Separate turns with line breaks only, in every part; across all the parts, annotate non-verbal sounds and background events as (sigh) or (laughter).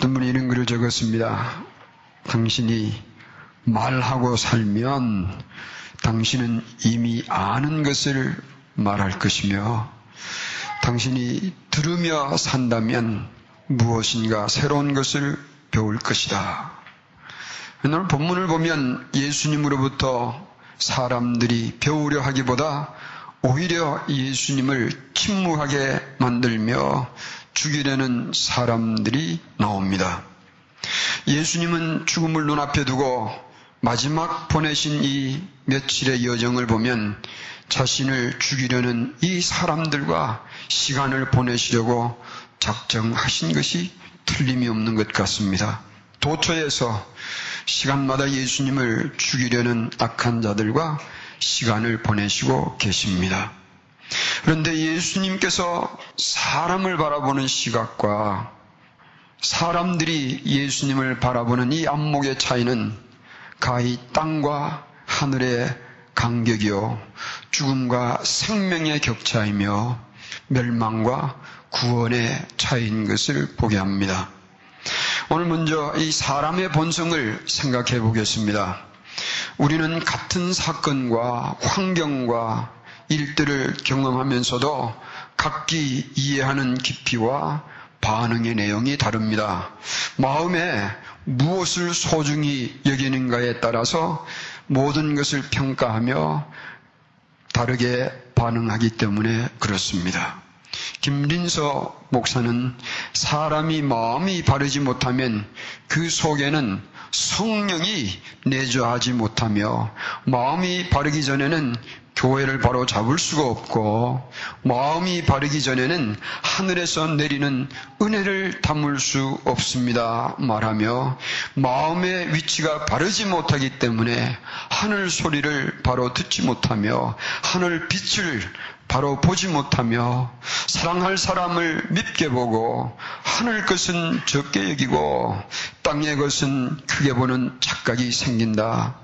어떤 분이 이런 글을 적었습니다. 당신이 말하고 살면 당신은 이미 아는 것을 말할 것이며 당신이 들으며 산다면 무엇인가 새로운 것을 배울 것이다. 오늘 본문을 보면 예수님으로부터 사람들이 배우려 하기보다 오히려 예수님을 침묵하게 만들며 죽이려는 사람들이 나옵니다. 예수님은 죽음을 눈앞에 두고 마지막 보내신 이 며칠의 여정을 보면 자신을 죽이려는 이 사람들과 시간을 보내시려고 작정하신 것이 틀림이 없는 것 같습니다. 도처에서 시간마다 예수님을 죽이려는 악한 자들과 시간을 보내시고 계십니다. 그런데 예수님께서 사람을 바라보는 시각과 사람들이 예수님을 바라보는 이 안목의 차이는 가히 땅과 하늘의 간격이요, 죽음과 생명의 격차이며 멸망과 구원의 차이인 것을 보게 합니다. 오늘 먼저 이 사람의 본성을 생각해 보겠습니다. 우리는 같은 사건과 환경과 일들을 경험하면서도 각기 이해하는 깊이와 반응의 내용이 다릅니다. 마음에 무엇을 소중히 여기는가에 따라서 모든 것을 평가하며 다르게 반응하기 때문에 그렇습니다. 김린서 목사는 사람이 마음이 바르지 못하면 그 속에는 성령이 내주하지 못하며 마음이 바르기 전에는 교회를 바로 잡을 수가 없고 마음이 바르기 전에는 하늘에서 내리는 은혜를 담을 수 없습니다. 말하며 마음의 위치가 바르지 못하기 때문에 하늘 소리를 바로 듣지 못하며 하늘 빛을 바로 보지 못하며 사랑할 사람을 밉게 보고 하늘 것은 적게 여기고 땅의 것은 크게 보는 착각이 생긴다.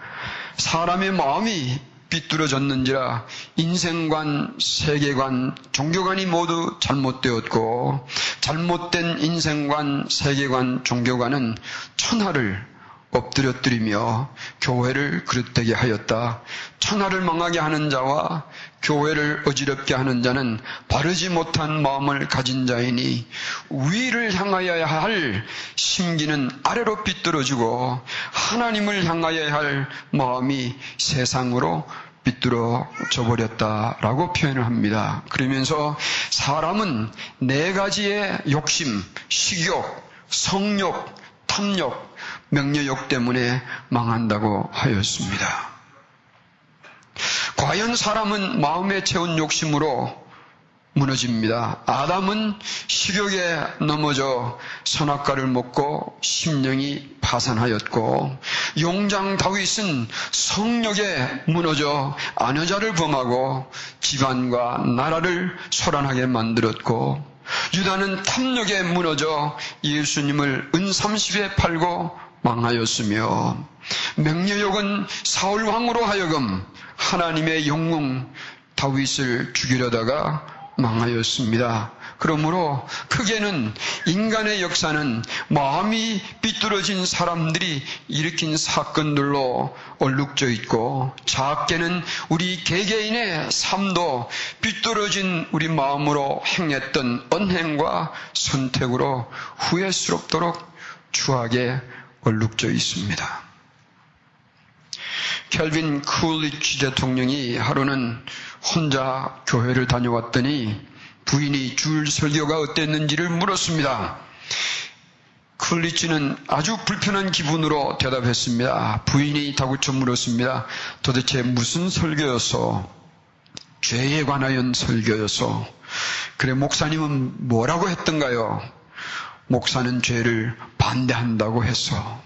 사람의 마음이 삐뚤어졌는지라 인생관, 세계관, 종교관이 모두 잘못되었고 잘못된 인생관, 세계관, 종교관은 천하를 엎드려뜨리며 교회를 그릇되게 하였다. 천하를 망하게 하는 자와 교회를 어지럽게 하는 자는 바르지 못한 마음을 가진 자이니 위를 향하여야 할 심기는 아래로 삐뚤어지고 하나님을 향하여야 할 마음이 세상으로 삐뚤어져 버렸다라고 표현을 합니다. 그러면서 사람은 네 가지의 욕심, 식욕, 성욕, 탐욕, 명예욕 때문에 망한다고 하였습니다. 과연 사람은 마음에 채운 욕심으로 무너집니다. 아담은 식욕에 넘어져 선악과를 먹고 심령이 파산하였고 용장 다윗은 성욕에 무너져 아내자를 범하고 집안과 나라를 소란하게 만들었고 유다는 탐욕에 무너져 예수님을 은30에 팔고 망하였으며 명예욕은 사울 왕으로 하여금 하나님의 영웅 다윗을 죽이려다가 망하였습니다. 그러므로 크게는 인간의 역사는 마음이 삐뚤어진 사람들이 일으킨 사건들로 얼룩져 있고 작게는 우리 개개인의 삶도 삐뚤어진 우리 마음으로 행했던 언행과 선택으로 후회스럽도록 추하게 얼룩져 있습니다. 켈빈 쿨리치 대통령이 하루는 혼자 교회를 다녀왔더니 부인이 줄 설교가 어땠는지를 물었습니다. 쿨리치는 아주 불편한 기분으로 대답했습니다. 부인이 다구쳐 물었습니다. 도대체 무슨 설교였어? 죄에 관하여 설교였어. 그래, 목사님은 뭐라고 했던가요? 목사는 죄를 반대한다고 했어.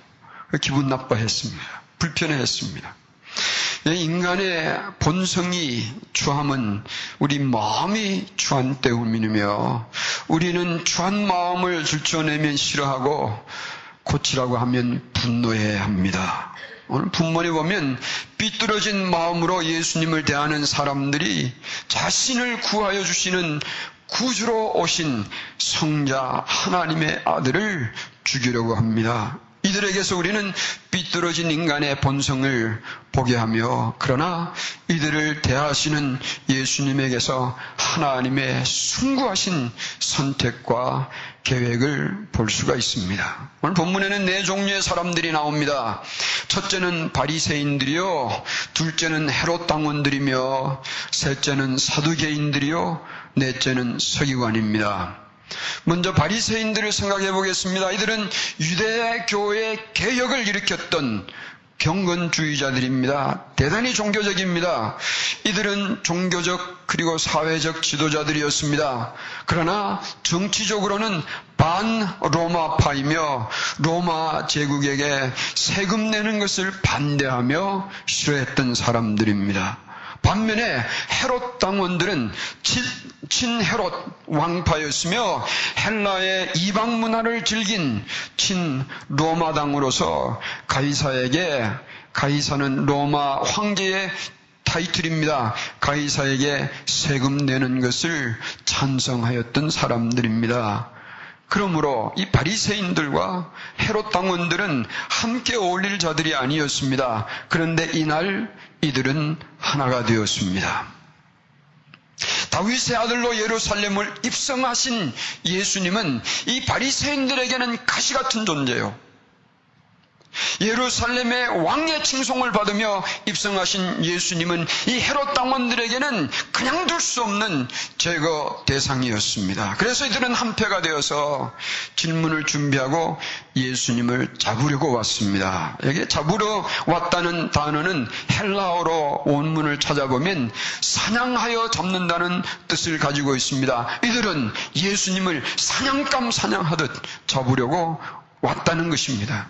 기분 나빠했습니다. 불편해했습니다. 인간의 본성이 추함은 우리 마음이 추한 때문이며 우리는 추한 마음을 들춰내면 싫어하고 고치라고 하면 분노해야 합니다. 오늘 분문에 보면 삐뚤어진 마음으로 예수님을 대하는 사람들이 자신을 구하여 주시는 구주로 오신 성자 하나님의 아들을 죽이려고 합니다. 이들에게서 우리는 삐뚤어진 인간의 본성을 보게 하며 그러나 이들을 대하시는 예수님에게서 하나님의 숭고하신 선택과 계획을 볼 수가 있습니다. 오늘 본문에는 네 종류의 사람들이 나옵니다. 첫째는 바리새인들이요, 둘째는 헤롯 당원들이며 셋째는 사두개인들이요, 넷째는 서기관입니다. 먼저 바리새인들을 생각해 보겠습니다. 이들은 유대 교회 개혁을 일으켰던 경건주의자들입니다. 대단히 종교적입니다. 이들은 종교적 그리고 사회적 지도자들이었습니다. 그러나 정치적으로는 반로마파이며 로마 제국에게 세금 내는 것을 반대하며 싫어했던 사람들입니다. 반면에 헤롯 당원들은 친 헤롯 왕파였으며 헬라의 이방 문화를 즐긴 친 로마 당으로서 가이사에게 가이사는 로마 황제의 타이틀입니다. 가이사에게 세금 내는 것을 찬성하였던 사람들입니다. 그러므로 이 바리새인들과 헤롯 당원들은 함께 어울릴 자들이 아니었습니다. 그런데 이날 이들은 하나가 되었습니다. 다윗의 아들로 예루살렘을 입성하신 예수님은 이 바리새인들에게는 가시 같은 존재요. 예루살렘의 왕의 칭송을 받으며 입성하신 예수님은 이 헤롯 당원들에게는 그냥 둘 수 없는 제거 대상이었습니다. 그래서 이들은 한패가 되어서 질문을 준비하고 예수님을 잡으려고 왔습니다. 여기 잡으러 왔다는 단어는 헬라어로 원문을 찾아보면 사냥하여 잡는다는 뜻을 가지고 있습니다. 이들은 예수님을 사냥감 사냥하듯 잡으려고 왔다는 것입니다.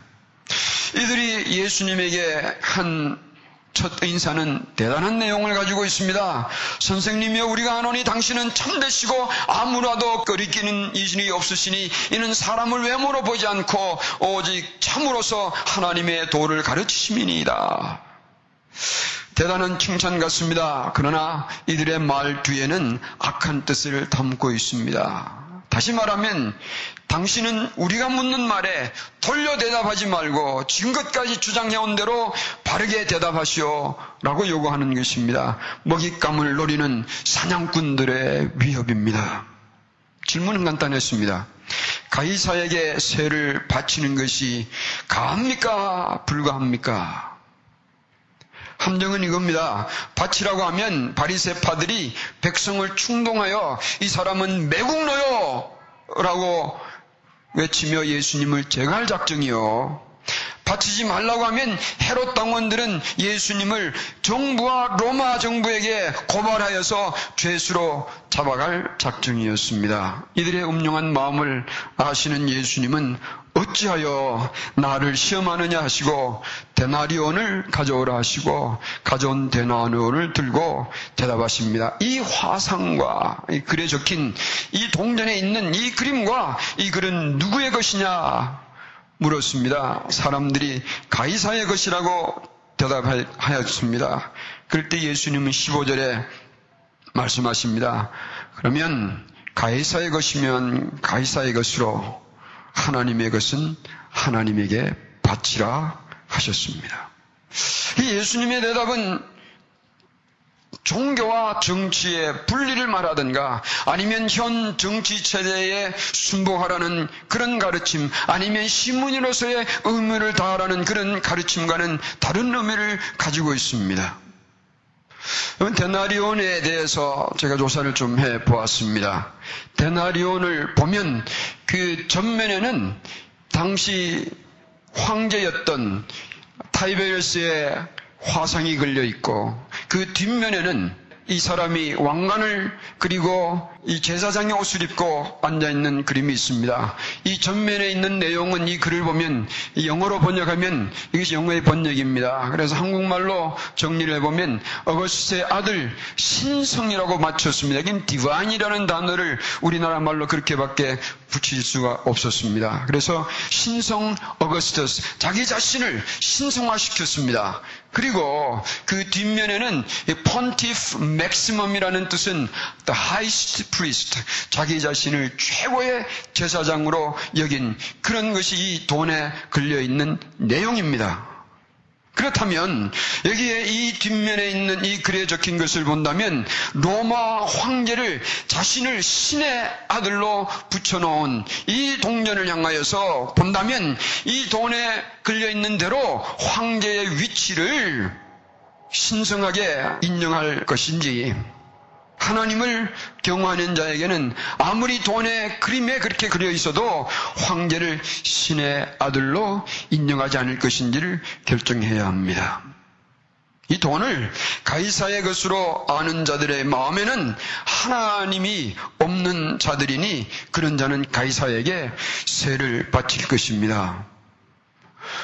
이들이 예수님에게 한 첫 인사는 대단한 내용을 가지고 있습니다. 선생님이여 우리가 아노니 당신은 참되시고 아무라도 거리끼는 이신이 없으시니 이는 사람을 외모로 보지 않고 오직 참으로서 하나님의 도를 가르치심이니이다. 대단한 칭찬 같습니다. 그러나 이들의 말 뒤에는 악한 뜻을 담고 있습니다. 다시 말하면 당신은 우리가 묻는 말에 돌려 대답하지 말고 지금까지 주장해온 대로 바르게 대답하시오 라고 요구하는 것입니다. 먹잇감을 노리는 사냥꾼들의 위협입니다. 질문은 간단했습니다. 가이사에게 세를 바치는 것이 가합니까? 불가합니까? 함정은 이겁니다. 바치라고 하면 바리세파들이 백성을 충동하여 이 사람은 매국노요! 라고 외치며 예수님을 제갈 작정이요. 바치지 말라고 하면 헤롯 당원들은 예수님을 정부와 로마 정부에게 고발하여서 죄수로 잡아갈 작정이었습니다. 이들의 음흉한 마음을 아시는 예수님은 어찌하여 나를 시험하느냐 하시고 데나리온을 가져오라 하시고 가져온 데나리온을 들고 대답하십니다. 이 화상과 이 글에 적힌 이 동전에 있는 이 그림과 이 글은 누구의 것이냐 물었습니다. 사람들이 가이사의 것이라고 대답하였습니다. 그럴 때 예수님은 15절에 말씀하십니다. 그러면 가이사의 것이면 가이사의 것으로 하나님의 것은 하나님에게 바치라 하셨습니다. 이 예수님의 대답은 종교와 정치의 분리를 말하든가 아니면 현 정치 체제에 순복하라는 그런 가르침 아니면 신문인으로서의 의무를 다하라는 그런 가르침과는 다른 의미를 가지고 있습니다. 데나리온에 대해서 제가 조사를 좀 해 보았습니다. 데나리온을 보면 그 전면에는 당시 황제였던 타이베리스의 화상이 걸려 있고 그 뒷면에는 이 사람이 왕관을 그리고 이 제사장의 옷을 입고 앉아 있는 그림이 있습니다. 이 전면에 있는 내용은 이 글을 보면 영어로 번역하면 이것이 영어의 번역입니다. 그래서 한국말로 정리를 해보면 어거스의 아들 신성이라고 맞췄습니다. 여긴 디바인이라는 단어를 우리나라 말로 그렇게밖에 붙일 수가 없었습니다. 그래서 신성 어거스터스 자기 자신을 신성화시켰습니다. 그리고 그 뒷면에는 pontiff maximum이라는 뜻은 the highest priest, 자기 자신을 최고의 제사장으로 여긴 그런 것이 이 돈에 걸려 있는 내용입니다. 그렇다면 여기에 이 뒷면에 있는 이 글에 적힌 것을 본다면 로마 황제를 자신을 신의 아들로 붙여놓은 이 동전을 향하여서 본다면 이 돈에 걸려 있는 대로 황제의 위치를 신성하게 인정할 것인지 하나님을 경호하는 자에게는 아무리 돈의 그림에 그렇게 그려 있어도 황제를 신의 아들로 인정하지 않을 것인지를 결정해야 합니다. 이 돈을 가이사의 것으로 아는 자들의 마음에는 하나님이 없는 자들이니 그런 자는 가이사에게 세를 바칠 것입니다.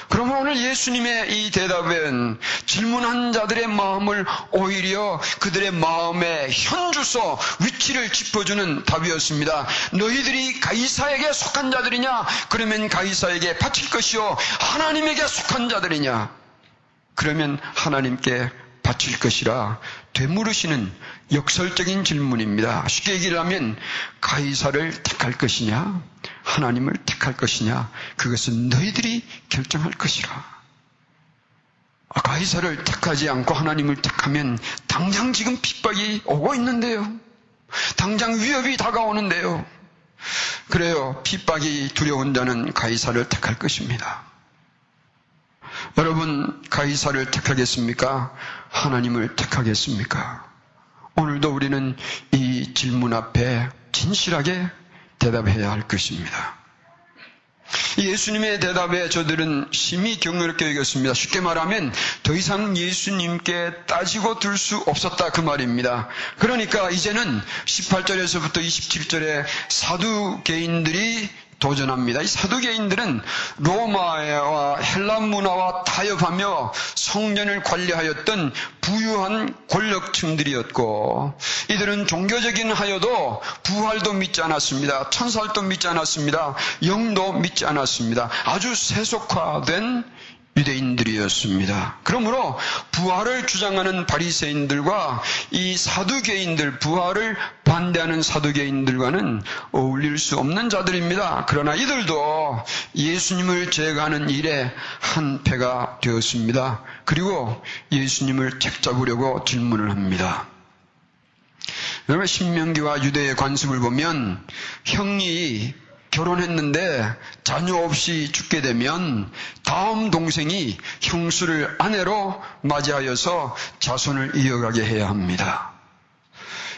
그러면 오늘 예수님의 이 대답은 질문한 자들의 마음을 오히려 그들의 마음에 현주소 위치를 짚어주는 답이었습니다. 너희들이 가이사에게 속한 자들이냐? 그러면 가이사에게 바칠 것이요. 하나님에게 속한 자들이냐? 그러면 하나님께 바칠 것이라 되물으시는 역설적인 질문입니다. 쉽게 얘기를 하면 가이사를 택할 것이냐? 하나님을 택할 것이냐? 그것은 너희들이 결정할 것이라. 아, 가이사를 택하지 않고 하나님을 택하면 당장 지금 핍박이 오고 있는데요. 당장 위협이 다가오는데요. 그래요. 핍박이 두려운 자는 가이사를 택할 것입니다. 여러분, 가이사를 택하겠습니까? 하나님을 택하겠습니까? 오늘도 우리는 이 질문 앞에 진실하게 대답해야 할 것입니다. 예수님의 대답에 저들은 심히 경멸롭게 여겼습니다. 쉽게 말하면 더 이상 예수님께 따지고 들 수 없었다 그 말입니다. 그러니까 이제는 18절에서부터 27절에 사두 개인들이 도전합니다. 이 사두개인들은 로마와 헬라 문화와 타협하며 성전을 관리하였던 부유한 권력층들이었고 이들은 종교적인 하여도 부활도 믿지 않았습니다. 천살도 믿지 않았습니다. 영도 믿지 않았습니다. 아주 세속화된 유대인들이었습니다. 그러므로 부활을 주장하는 바리새인들과 이 사두개인들 부활을 반대하는 사두개인들과는 어울릴 수 없는 자들입니다. 그러나 이들도 예수님을 제거하는 일에 한 패가 되었습니다. 그리고 예수님을 책잡으려고 질문을 합니다. 여러분 신명기와 유대의 관습을 보면 형이 결혼했는데 자녀 없이 죽게 되면 다음 동생이 형수를 아내로 맞이하여서 자손을 이어가게 해야 합니다.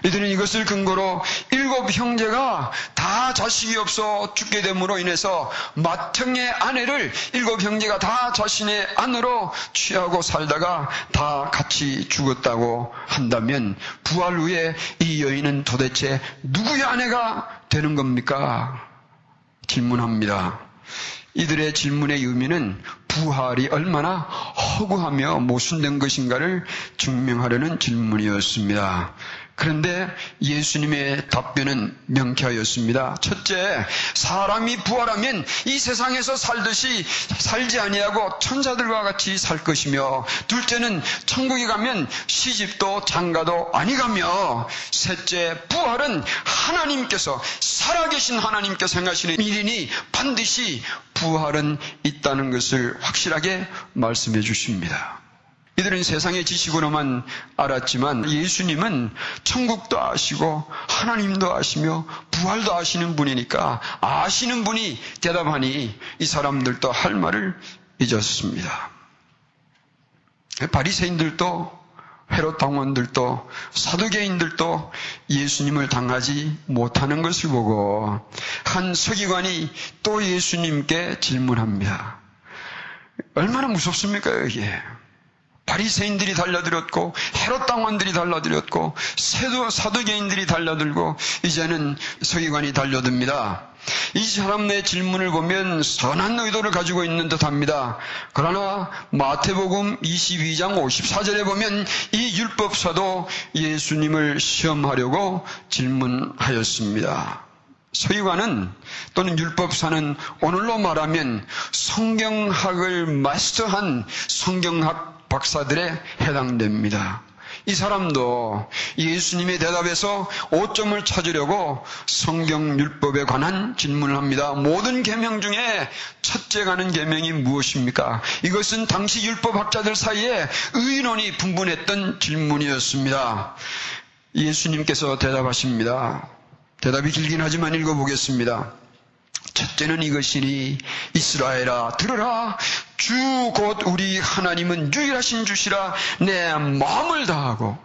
이들은 이것을 근거로 일곱 형제가 다 자식이 없어 죽게 됨으로 인해서 맏형의 아내를 일곱 형제가 다 자신의 아내로 취하고 살다가 다 같이 죽었다고 한다면 부활 후에 이 여인은 도대체 누구의 아내가 되는 겁니까? 질문합니다. 이들의 질문의 의미는 부활이 얼마나 허구하며 모순된 것인가를 증명하려는 질문이었습니다. 그런데 예수님의 답변은 명쾌하였습니다. 첫째, 사람이 부활하면 이 세상에서 살듯이 살지 아니하고 천사들과 같이 살 것이며, 둘째는 천국에 가면 시집도 장가도 아니가며, 셋째, 부활은 하나님께서 살아계신 하나님께서 행하시는 일이니 반드시 부활은 있다는 것을 확실하게 말씀해 주십니다. 이들은 세상의 지식으로만 알았지만 예수님은 천국도 아시고 하나님도 아시며 부활도 아시는 분이니까 아시는 분이 대답하니 이 사람들도 할 말을 잊었습니다. 바리새인들도 헤롯 당원들도 사두개인들도 예수님을 당하지 못하는 것을 보고 한 서기관이 또 예수님께 질문합니다. 얼마나 무섭습니까, 여기에? 바리새인들이 달려들었고 헤롯 당원들이 달려들었고 세도 사두개인들이 달려들고 이제는 서기관이 달려듭니다. 이 사람의 질문을 보면 선한 의도를 가지고 있는 듯합니다. 그러나 마태복음 22장 54절에 보면 이 율법사도 예수님을 시험하려고 질문하였습니다. 서기관은 또는 율법사는 오늘로 말하면 성경학을 마스터한 성경학 박사들에 해당됩니다. 이 사람도 예수님의 대답에서 오점을 찾으려고 성경 율법에 관한 질문을 합니다. 모든 계명 중에 첫째 가는 계명이 무엇입니까? 이것은 당시 율법학자들 사이에 의논이 분분했던 질문이었습니다. 예수님께서 대답하십니다. 대답이 길긴 하지만 읽어보겠습니다. 첫째는 이것이니 이스라엘아 들으라. 주 곧 우리 하나님은 유일하신 주시라. 내 마음을 다하고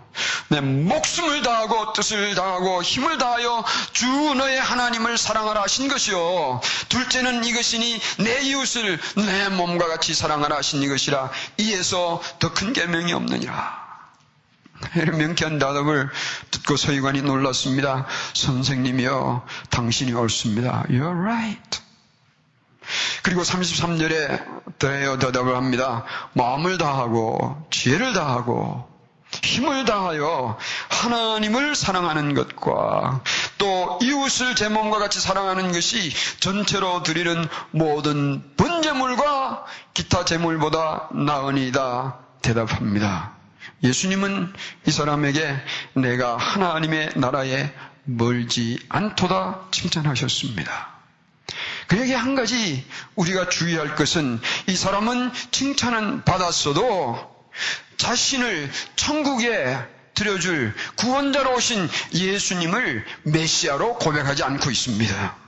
내 목숨을 다하고 뜻을 다하고 힘을 다하여 주 너의 하나님을 사랑하라 하신 것이요. 둘째는 이것이니 내 이웃을 내 몸과 같이 사랑하라 하신 이것이라. 이에서 더 큰 계명이 없느니라 이런 (laughs) 명쾌한 대답을 듣고 서기관이 놀랐습니다. 선생님이요, 당신이 옳습니다. You're right. 그리고 33절에 더해요 대답을 합니다. 마음을 다하고, 지혜를 다하고, 힘을 다하여 하나님을 사랑하는 것과 또 이웃을 제 몸과 같이 사랑하는 것이 전체로 드리는 모든 번제물과 기타 제물보다 나으니다 대답합니다. 예수님은 이 사람에게 내가 하나님의 나라에 멀지 않도다 칭찬하셨습니다. 그에게 한 가지 우리가 주의할 것은 이 사람은 칭찬은 받았어도 자신을 천국에 들여줄 구원자로 오신 예수님을 메시아로 고백하지 않고 있습니다.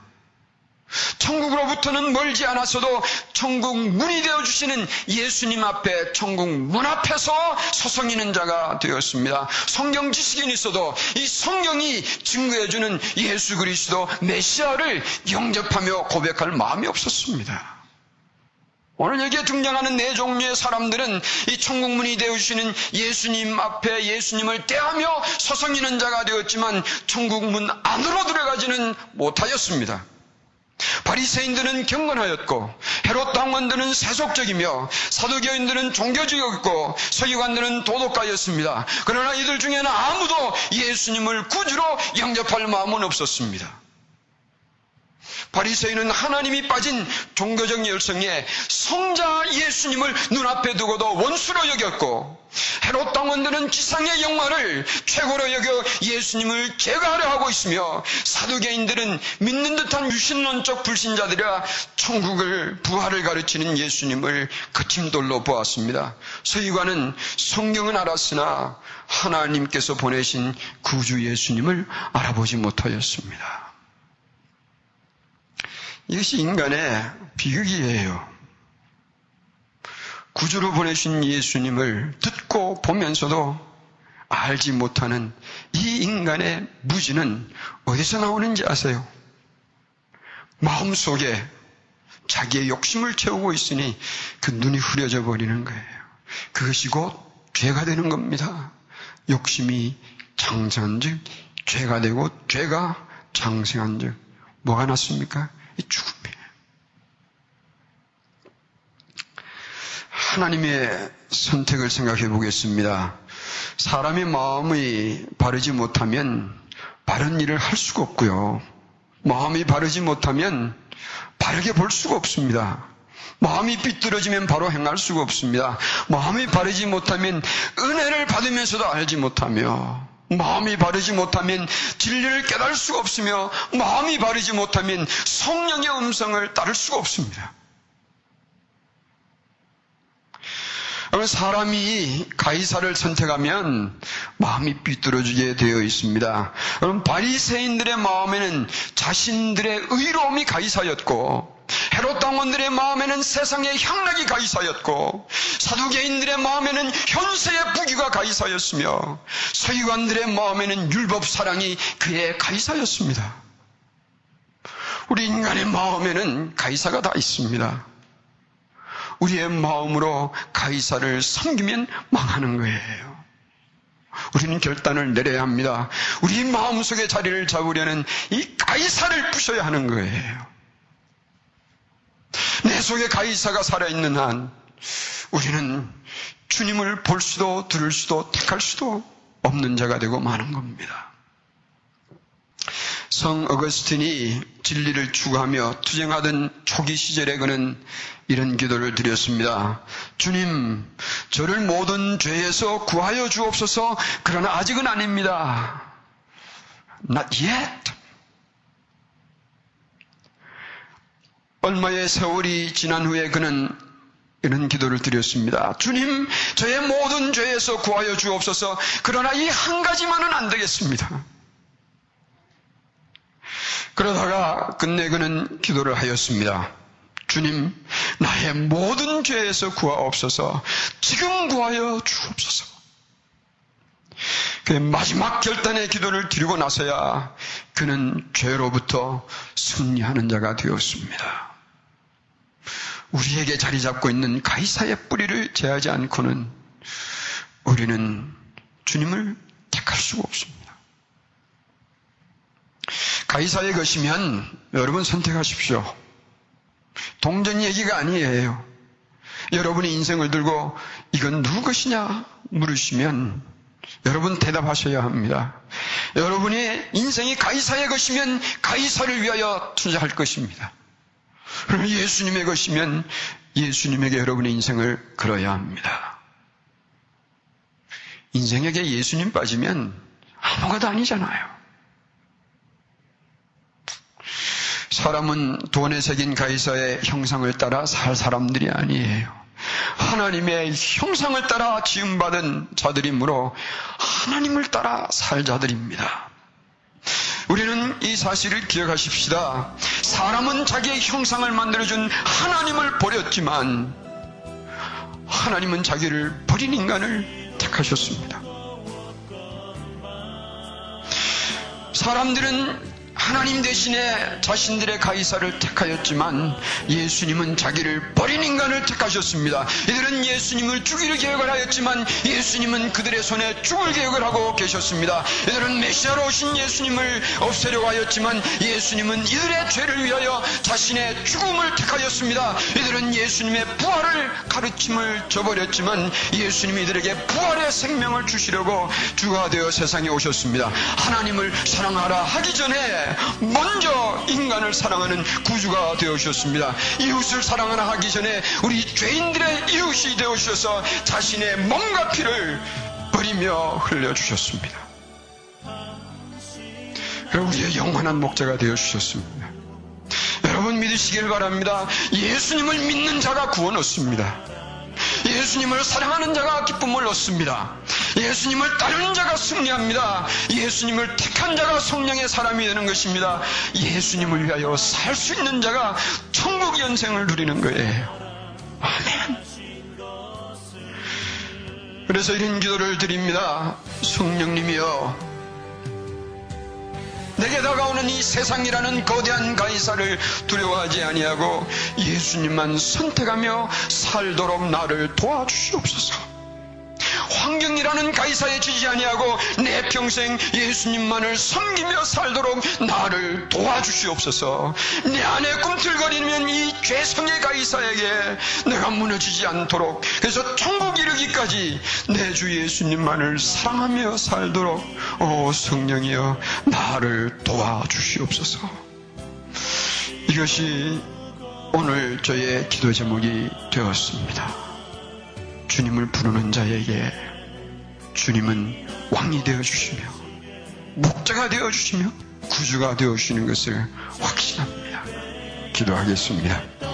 천국으로부터는 멀지 않았어도 천국 문이 되어 주시는 예수님 앞에 천국 문 앞에서 서성이는 자가 되었습니다. 성경 지식인 있어도 이 성경이 증거해 주는 예수 그리스도 메시아를 영접하며 고백할 마음이 없었습니다. 오늘 여기에 등장하는 네 종류의 사람들은 이 천국문이 되어주시는 예수님 앞에 예수님을 떼하며 서성이는 자가 되었지만 천국문 안으로 들어가지는 못하였습니다. 바리새인들은 경건하였고 헤롯 당원들은 세속적이며 사두교인들은 종교적이었고 서기관들은 도덕가였습니다. 그러나 이들 중에는 아무도 예수님을 구주로 영접할 마음은 없었습니다. 바리새인은 하나님이 빠진 종교적 열성에 성자 예수님을 눈앞에 두고도 원수로 여겼고 헤롯 당원들은 지상의 영광을 최고로 여겨 예수님을 제거하려 하고 있으며 사두개인들은 믿는 듯한 유신론적 불신자들이라 천국을 부활을 가르치는 예수님을 그침돌로 보았습니다. 서기관은 성경은 알았으나 하나님께서 보내신 구주 예수님을 알아보지 못하였습니다. 이것이 인간의 비극이에요. 구주로 보내신 예수님을 듣고 보면서도 알지 못하는 이 인간의 무지는 어디서 나오는지 아세요? 마음속에 자기의 욕심을 채우고 있으니 그 눈이 흐려져 버리는 거예요. 그것이 곧 죄가 되는 겁니다. 욕심이 장성한 즉 죄가 되고 죄가 장생한 즉 뭐가 났습니까? 이 죽음이에요. 하나님의 선택을 생각해 보겠습니다. 사람의 마음이 바르지 못하면 바른 일을 할 수가 없고요. 마음이 바르지 못하면 바르게 볼 수가 없습니다. 마음이 삐뚤어지면 바로 행할 수가 없습니다. 마음이 바르지 못하면 은혜를 받으면서도 알지 못하며 마음이 바르지 못하면 진리를 깨달을 수가 없으며 마음이 바르지 못하면 성령의 음성을 따를 수가 없습니다. 사람이 가이사를 선택하면 마음이 삐뚤어지게 되어 있습니다. 그럼 바리새인들의 마음에는 자신들의 의로움이 가이사였고 헤롯 당원들의 마음에는 세상의 향락이 가이사였고 사두개인들의 마음에는 현세의 부귀가 가이사였으며 서기관들의 마음에는 율법 사랑이 그의 가이사였습니다. 우리 인간의 마음에는 가이사가 다 있습니다. 우리의 마음으로 가이사를 섬기면 망하는 거예요. 우리는 결단을 내려야 합니다. 우리 마음속에 자리를 잡으려는 이 가이사를 부셔야 하는 거예요. 내 속에 가이사가 살아있는 한 우리는 주님을 볼 수도 들을 수도 택할 수도 없는 자가 되고 마는 겁니다. 성 어거스틴이 진리를 추구하며 투쟁하던 초기 시절에 그는 이런 기도를 드렸습니다. 주님, 저를 모든 죄에서 구하여 주옵소서. 그러나 아직은 아닙니다. Not yet. 얼마의 세월이 지난 후에 그는 이런 기도를 드렸습니다. 주님, 저의 모든 죄에서 구하여 주옵소서. 그러나 이 한 가지만은 안 되겠습니다. 그러다가 끝내 그는 기도를 하였습니다. 주님, 나의 모든 죄에서 구하옵소서. 지금 구하여 주옵소서. 그의 마지막 결단의 기도를 드리고 나서야 그는 죄로부터 승리하는 자가 되었습니다. 우리에게 자리 잡고 있는 가이사의 뿌리를 제하지 않고는 우리는 주님을 택할 수가 없습니다. 가이사의 것이면 여러분 선택하십시오. 동전 얘기가 아니에요. 여러분의 인생을 들고 이건 누구 것이냐 물으시면 여러분 대답하셔야 합니다. 여러분의 인생이 가이사의 것이면 가이사를 위하여 투자할 것입니다. 예수님의 것이면 예수님에게 여러분의 인생을 걸어야 합니다. 인생에게 예수님 빠지면 아무것도 아니잖아요. 사람은 돈에 새긴 가이사의 형상을 따라 살 사람들이 아니에요. 하나님의 형상을 따라 지음받은 자들이므로 하나님을 따라 살 자들입니다. 우리는 이 사실을 기억하십시다. 사람은 자기의 형상을 만들어준 하나님을 버렸지만 하나님은 자기를 버린 인간을 택하셨습니다. 사람들은 하나님 대신에 자신들의 가이사를 택하였지만 예수님은 자기를 버린 인간을 택하셨습니다. 이들은 예수님을 죽이를 계획을 하였지만 예수님은 그들의 손에 죽을 계획을 하고 계셨습니다. 이들은 메시아로 오신 예수님을 없애려고 하였지만 예수님은 이들의 죄를 위하여 자신의 죽음을 택하였습니다. 이들은 예수님의 부활을 가르침을 저버렸지만 예수님이 이들에게 부활의 생명을 주시려고 주가 되어 세상에 오셨습니다. 하나님을 사랑하라 하기 전에 먼저 인간을 사랑하는 구주가 되어주셨습니다. 이웃을 사랑하나 하기 전에 우리 죄인들의 이웃이 되어주셔서 자신의 몸과 피를 버리며 흘려주셨습니다. 그리고 우리의 영원한 목자가 되어주셨습니다. 여러분 믿으시길 바랍니다. 예수님을 믿는 자가 구원 얻습니다. 예수님을 사랑하는 자가 기쁨을 얻습니다. 예수님을 따르는 자가 승리합니다. 예수님을 택한 자가 성령의 사람이 되는 것입니다. 예수님을 위하여 살 수 있는 자가 천국 연생을 누리는 거예요. 아멘. 그래서 이런 기도를 드립니다. 성령님이여 내게 다가오는 이 세상이라는 거대한 가이사를 두려워하지 아니하고 예수님만 선택하며 살도록 나를 도와주시옵소서. 환경이라는 가이사에 지지 아니하고 내 평생 예수님만을 섬기며 살도록 나를 도와주시옵소서. 내 안에 꿈틀거리면 이 죄성의 가이사에게 내가 무너지지 않도록 그래서 천국 이르기까지 내 주 예수님만을 사랑하며 살도록 오 성령이여 나를 도와주시옵소서. 이것이 오늘 저의 기도 제목이 되었습니다. 주님을 부르는 자에게 주님은 왕이 되어 주시며 목자가 되어 주시며 구주가 되어 주시는 것을 확신합니다. 기도하겠습니다.